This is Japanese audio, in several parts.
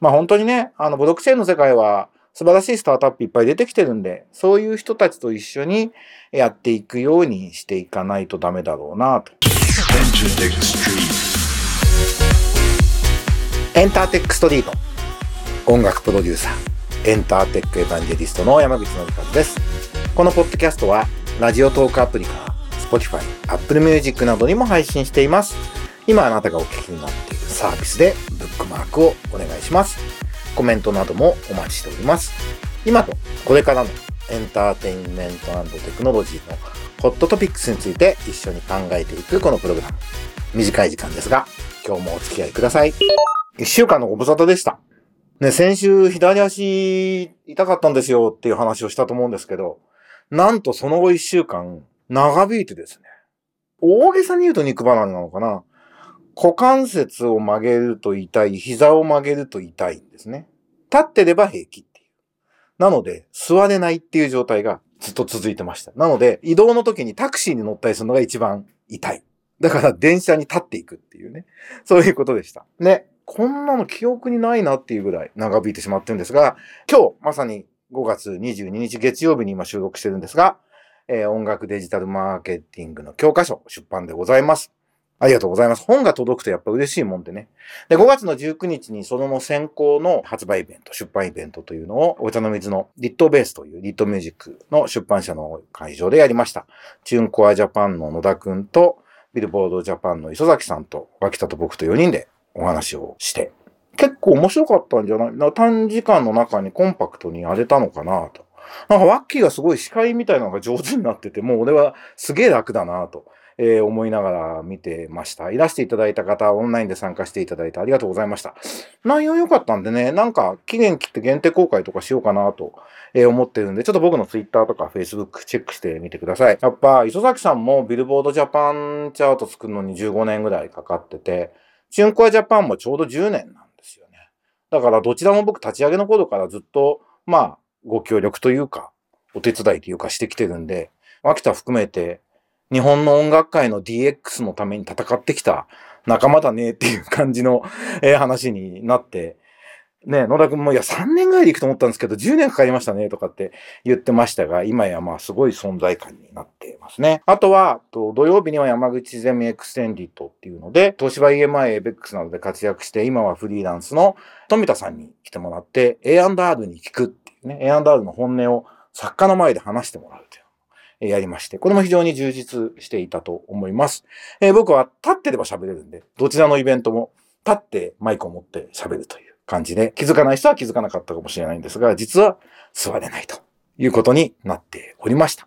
まあ本当にね、あの、ブロックチェーンの世界は素晴らしいスタートアップいっぱい出てきてるんで、そういう人たちと一緒にやっていくようにしていかないとダメだろうなと。エンターテックストリート。音楽プロデューサー、エンターテックエヴァンジェリストの山口のりかずです。このポッドキャストは、ラジオトークアプリから Spotify、Apple Music などにも配信しています。今あなたがお聞きになっているサービスでブックマークをお願いします。コメントなどもお待ちしております。今とこれからのエンターテインメントテクノロジーのホットトピックスについて一緒に考えていくこのプログラム。短い時間ですが、今日もお付き合いください。一週間のご無沙汰でした。ね、先週左足痛かったんですよっていう話をしたと思うんですけど、なんとその後一週間長引いてですね。大げさに言うと肉離れなのかな。股関節を曲げると痛い、膝を曲げると痛いんですね。立ってれば平気っていう。なので、座れないっていう状態がずっと続いてました。なので、移動の時にタクシーに乗ったりするのが一番痛い。だから電車に立っていくっていうね。そういうことでした。ね。こんなの記憶にないなっていうぐらい長引いてしまってるんですが、今日まさに5月22日月曜日に今収録してるんですが、えー、音楽デジタルマーケティングの教科書出版でございます。ありがとうございます。本が届くとやっぱ嬉しいもんでね。で、5月の19日にその先行の発売イベント、出版イベントというのを、お茶の水のリットベースというリットミュージックの出版社の会場でやりました。チューンコアジャパンの野田くんと、ビルボードジャパンの磯崎さんと、脇田と僕と4人でお話をして、結構面白かったんじゃない？な短時間の中にコンパクトにやれたのかなと。なんかワッキーがすごい司会みたいなのが上手になってて、もう俺はすげえ楽だなと。えー、思いながら見てました。いらしていただいた方、オンラインで参加していただいてありがとうございました。内容良かったんでね、なんか期限切って限定公開とかしようかなと、えー、思ってるんで、ちょっと僕の Twitter とか Facebook チェックしてみてください。やっぱ、磯崎さんもビルボードジャパンチャート作るのに15年ぐらいかかってて、チュンコアジャパンもちょうど10年なんですよね。だからどちらも僕立ち上げの頃からずっと、まあ、ご協力というか、お手伝いというかしてきてるんで、秋田含めて、日本の音楽界の DX のために戦ってきた仲間だねっていう感じの、話になって、ね、野田くんも、いや、3年ぐらいで行くと思ったんですけど、10年かかりましたね、とかって言ってましたが、今やまあ、すごい存在感になっていますね。あとは、土曜日には山口ゼミエクステンディットっていうので、東芝 EMI、エベックスなどで活躍して、今はフリーランスの富田さんに来てもらって、A&R に聞くっていうね、A&R の本音を作家の前で話してもらうという。やりまして、これも非常に充実していたと思います。えー、僕は立ってれば喋れるんで、どちらのイベントも立ってマイクを持って喋るという感じで、気づかない人は気づかなかったかもしれないんですが、実は座れないということになっておりました。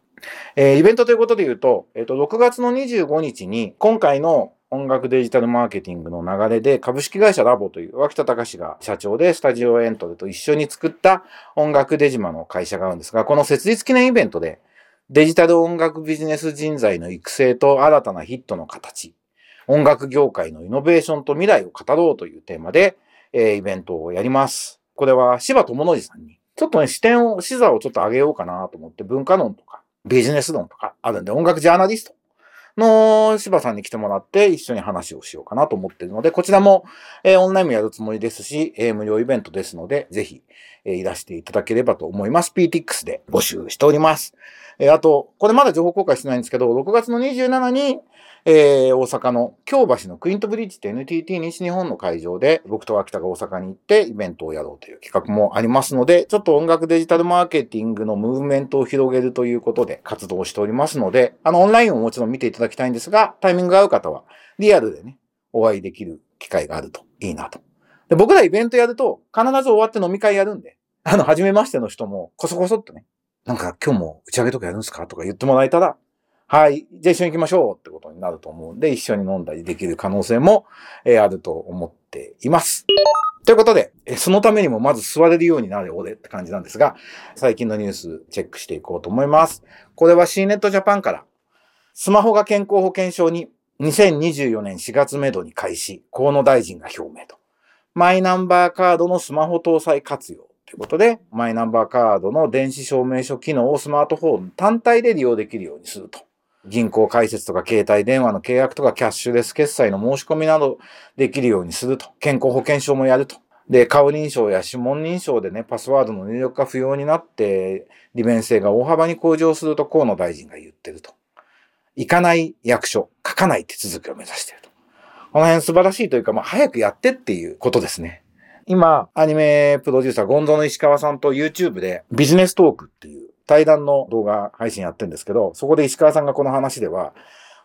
えー、イベントということで言うと、えっ、ー、と、6月の25日に、今回の音楽デジタルマーケティングの流れで株式会社ラボという脇田隆が社長でスタジオエントルと一緒に作った音楽デジマの会社があるんですが、この設立記念イベントでデジタル音楽ビジネス人材の育成と新たなヒットの形、音楽業界のイノベーションと未来を語ろうというテーマで、えー、イベントをやります。これは柴智之さんに、ちょっとね、視点を、視座をちょっと上げようかなと思って、文化論とか、ビジネス論とかあるんで、音楽ジャーナリスト。の柴さんに来てもらって一緒に話をしようかなと思ってるので、こちらも、えー、オンラインもやるつもりですし、えー、無料イベントですので、ぜひ、えー、いらしていただければと思います。PTX で募集しております。えー、あと、これまだ情報公開してないんですけど、6月の27に、えー、大阪の京橋のクイントブリッジって NTT 西日本の会場で、僕と秋田が大阪に行ってイベントをやろうという企画もありますので、ちょっと音楽デジタルマーケティングのムーブメントを広げるということで活動しておりますので、あの、オンラインをもちろん見ていただきたいんですが、タイミングが合う方は、リアルでね、お会いできる機会があるといいなと。で僕らイベントやると、必ず終わって飲み会やるんで、あの、初めましての人も、こそこそっとね、なんか今日も打ち上げとかやるんですかとか言ってもらえたら、はい、じゃあ一緒に行きましょうってことになると思うんで、一緒に飲んだりできる可能性も、えー、あると思っています。ということで、えそのためにもまず座れるようになる俺って感じなんですが、最近のニュースチェックしていこうと思います。これは C ネットジャパンから、スマホが健康保険証に2024年4月目処に開始、河野大臣が表明と。マイナンバーカードのスマホ搭載活用。ということで、マイナンバーカードの電子証明書機能をスマートフォン単体で利用できるようにすると。銀行開設とか携帯電話の契約とかキャッシュレス決済の申し込みなどできるようにすると。健康保険証もやると。で、顔認証や指紋認証でね、パスワードの入力が不要になって、利便性が大幅に向上すると河野大臣が言ってると。行かない役所、書かない手続きを目指していると。この辺素晴らしいというか、まあ、早くやってっていうことですね。今、アニメプロデューサー、ゴンゾの石川さんと YouTube でビジネストークっていう対談の動画配信やってるんですけど、そこで石川さんがこの話では、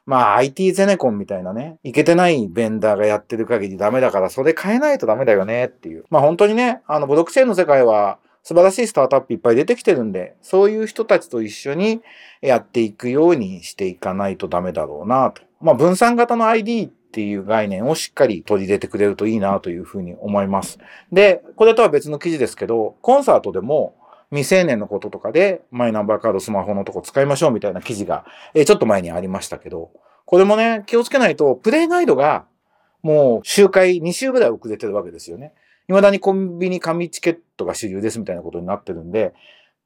まあ IT ゼネコンみたいなね、いけてないベンダーがやってる限りダメだから、それ変えないとダメだよねっていう。まあ本当にね、あのブロックチェーンの世界は素晴らしいスタートアップいっぱい出てきてるんで、そういう人たちと一緒にやっていくようにしていかないとダメだろうなと。まあ分散型の ID っていう概念をしっかり取り入れてくれるといいなというふうに思います。で、これとは別の記事ですけど、コンサートでも未成年のこととかでマイナンバーカードスマホのとこ使いましょうみたいな記事が、え、ちょっと前にありましたけど、これもね、気をつけないと、プレイガイドがもう周回2週ぐらい遅れてるわけですよね。未だにコンビニ紙チケットが主流ですみたいなことになってるんで、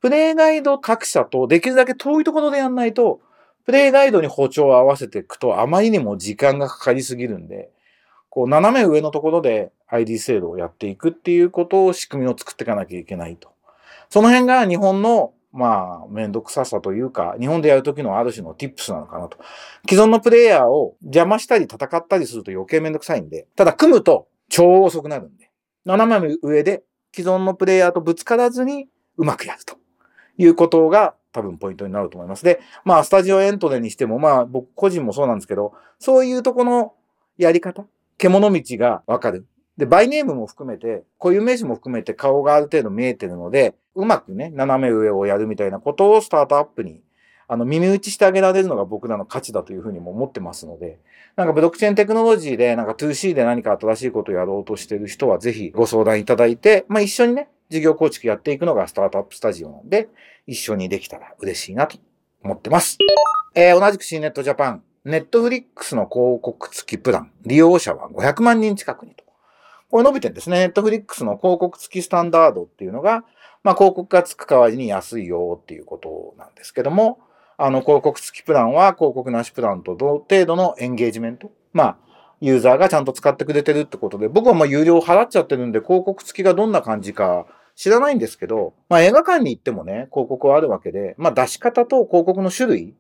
プレイガイド各社とできるだけ遠いところでやんないと、プレイガイドに歩調を合わせていくとあまりにも時間がかかりすぎるんで、こう斜め上のところで ID 制度をやっていくっていうことを仕組みを作っていかなきゃいけないと。その辺が日本のまあ、めんどくささというか、日本でやるときのある種の tips なのかなと。既存のプレイヤーを邪魔したり戦ったりすると余計めんどくさいんで、ただ組むと超遅くなるんで、斜め上で既存のプレイヤーとぶつからずにうまくやるということが多分ポイントになると思います。で、まあ、スタジオエントレにしても、まあ、僕個人もそうなんですけど、そういうとこのやり方、獣道がわかる。で、バイネームも含めて、固有名詞も含めて顔がある程度見えてるので、うまくね、斜め上をやるみたいなことをスタートアップに、あの、耳打ちしてあげられるのが僕らの価値だというふうにも思ってますので、なんかブロックチェーンテクノロジーで、なんか 2C で何か新しいことをやろうとしてる人は、ぜひご相談いただいて、まあ一緒にね、事業構築やっていくのがスタートアップスタジオなんで、一緒にできたら嬉しいなと思ってます。えー、同じく C ネットジャパン、ネットフリックスの広告付きプラン、利用者は500万人近くにと。これ伸びてんですね。ネットフリックスの広告付きスタンダードっていうのが、まあ広告が付く代わりに安いよっていうことなんですけども、あの広告付きプランは広告なしプランと同程度のエンゲージメント。まあ、ユーザーがちゃんと使ってくれてるってことで、僕はまあ有料払っちゃってるんで広告付きがどんな感じか知らないんですけど、まあ映画館に行ってもね、広告はあるわけで、まあ出し方と広告の種類、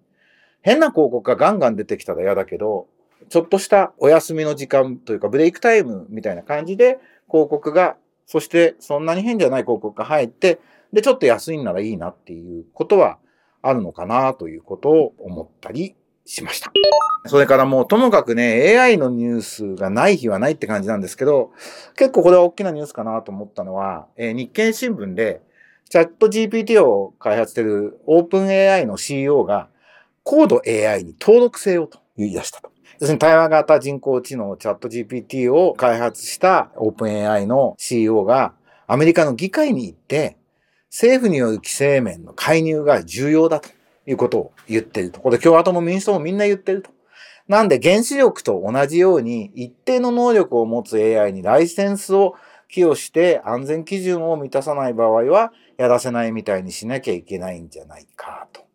変な広告がガンガン出てきたら嫌だけど、ちょっとしたお休みの時間というかブレイクタイムみたいな感じで広告が、そしてそんなに変じゃない広告が入って、で、ちょっと安いんならいいなっていうことはあるのかなということを思ったりしました。それからもうともかくね、AI のニュースがない日はないって感じなんですけど、結構これは大きなニュースかなと思ったのは、えー、日経新聞で、チャット GPT を開発しているオープン AI の CEO が、コード AI に登録せよと言い出したと。要するに対話型人工知能チャット GPT を開発したオープン AI の CEO がアメリカの議会に行って、政府による規制面の介入が重要だということを言ってると。これ共和党も民主党もみんな言ってると。なんで原子力と同じように一定の能力を持つ AI にライセンスを寄与して安全基準を満たさない場合はやらせないみたいにしなきゃいけないんじゃないかと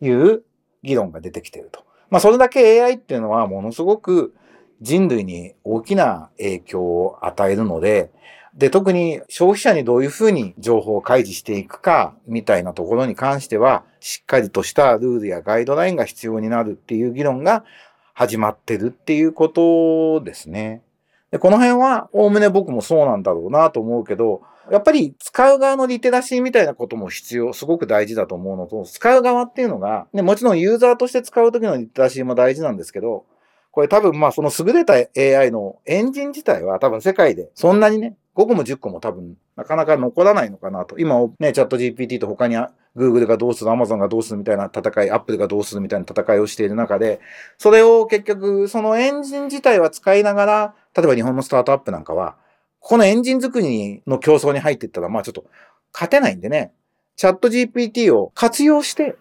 いう議論が出てきてると。まあそれだけ AI っていうのはものすごく人類に大きな影響を与えるので、で、特に消費者にどういうふうに情報を開示していくか、みたいなところに関しては、しっかりとしたルールやガイドラインが必要になるっていう議論が始まってるっていうことですね。でこの辺は、おおむね僕もそうなんだろうなと思うけど、やっぱり使う側のリテラシーみたいなことも必要、すごく大事だと思うのと、使う側っていうのが、ね、もちろんユーザーとして使う時のリテラシーも大事なんですけど、これ多分まあその優れた AI のエンジン自体は多分世界でそんなにね、5個も10個も多分なかなか残らないのかなと。今ね、チャット GPT と他に Google がどうする、Amazon がどうするみたいな戦い、Apple がどうするみたいな戦いをしている中で、それを結局、そのエンジン自体は使いながら、例えば日本のスタートアップなんかは、このエンジン作りの競争に入っていったら、まあちょっと勝てないんでね、チャット GPT を活用して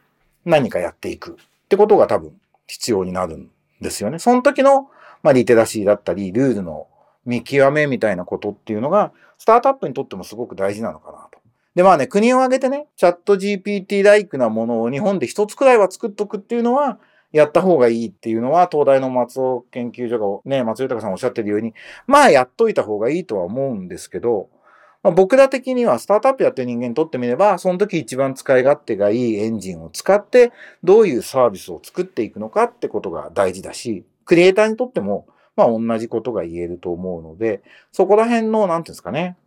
何かやっていくってことが多分必要になるんですよね。その時の、まあリテラシーだったり、ルールの見極めみたいなことっていうのが、スタートアップにとってもすごく大事なのかなと。で、まあね、国を挙げてね、チャット GPT-like なものを日本で一つくらいは作っとくっていうのは、やった方がいいっていうのは、東大の松尾研究所がね、松尾豊さんおっしゃってるように、まあやっといた方がいいとは思うんですけど、まあ、僕ら的にはスタートアップやってる人間にとってみれば、その時一番使い勝手がいいエンジンを使って、どういうサービスを作っていくのかってことが大事だし、クリエイターにとっても、まあ同じことが言えると思うので、そこら辺の、なんていうんですかね、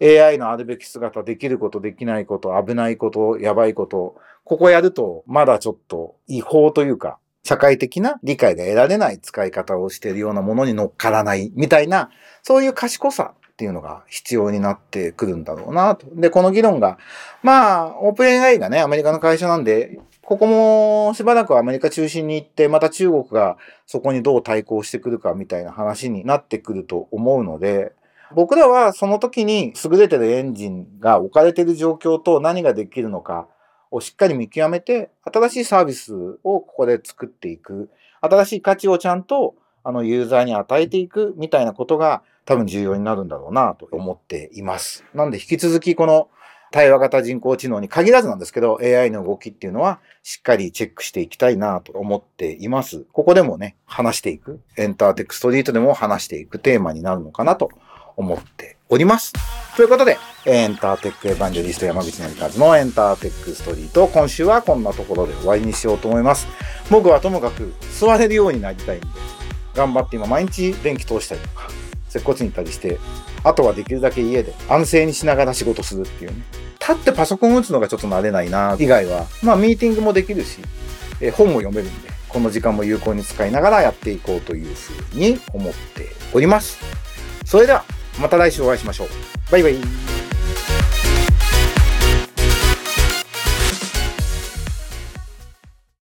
AI のあるべき姿、できること、できないこと、危ないこと、やばいこと、ここやると、まだちょっと違法というか、社会的な理解が得られない使い方をしているようなものに乗っからないみたいな、そういう賢さっていうのが必要になってくるんだろうなと。で、この議論が、まあ、オープン AI がね、アメリカの会社なんで、ここもしばらくアメリカ中心に行って、また中国がそこにどう対抗してくるかみたいな話になってくると思うので、僕らはその時に優れてるエンジンが置かれてる状況と何ができるのかをしっかり見極めて、新しいサービスをここで作っていく。新しい価値をちゃんとあのユーザーに与えていくみたいなことが多分重要になるんだろうなと思っています。なんで引き続きこの対話型人工知能に限らずなんですけど、AI の動きっていうのはしっかりチェックしていきたいなと思っています。ここでもね、話していく、エンターテックストリートでも話していくテーマになるのかなと思っております。ということで、エンターテックエヴァンジェリスト山口成和のエンターテックストリート、今週はこんなところで終わりにしようと思います。僕はともかく座れるようになりたいんで、頑張って今毎日電気通したりとか、接骨院行ったりして、あとはできるだけ家で安静にしながら仕事するっていうね。立ってパソコン打つのがちょっと慣れないな、以外は、まあミーティングもできるし、え本も読めるんで、この時間も有効に使いながらやっていこうというふうに思っております。それでは、また来週お会いしましょう。バイバイ。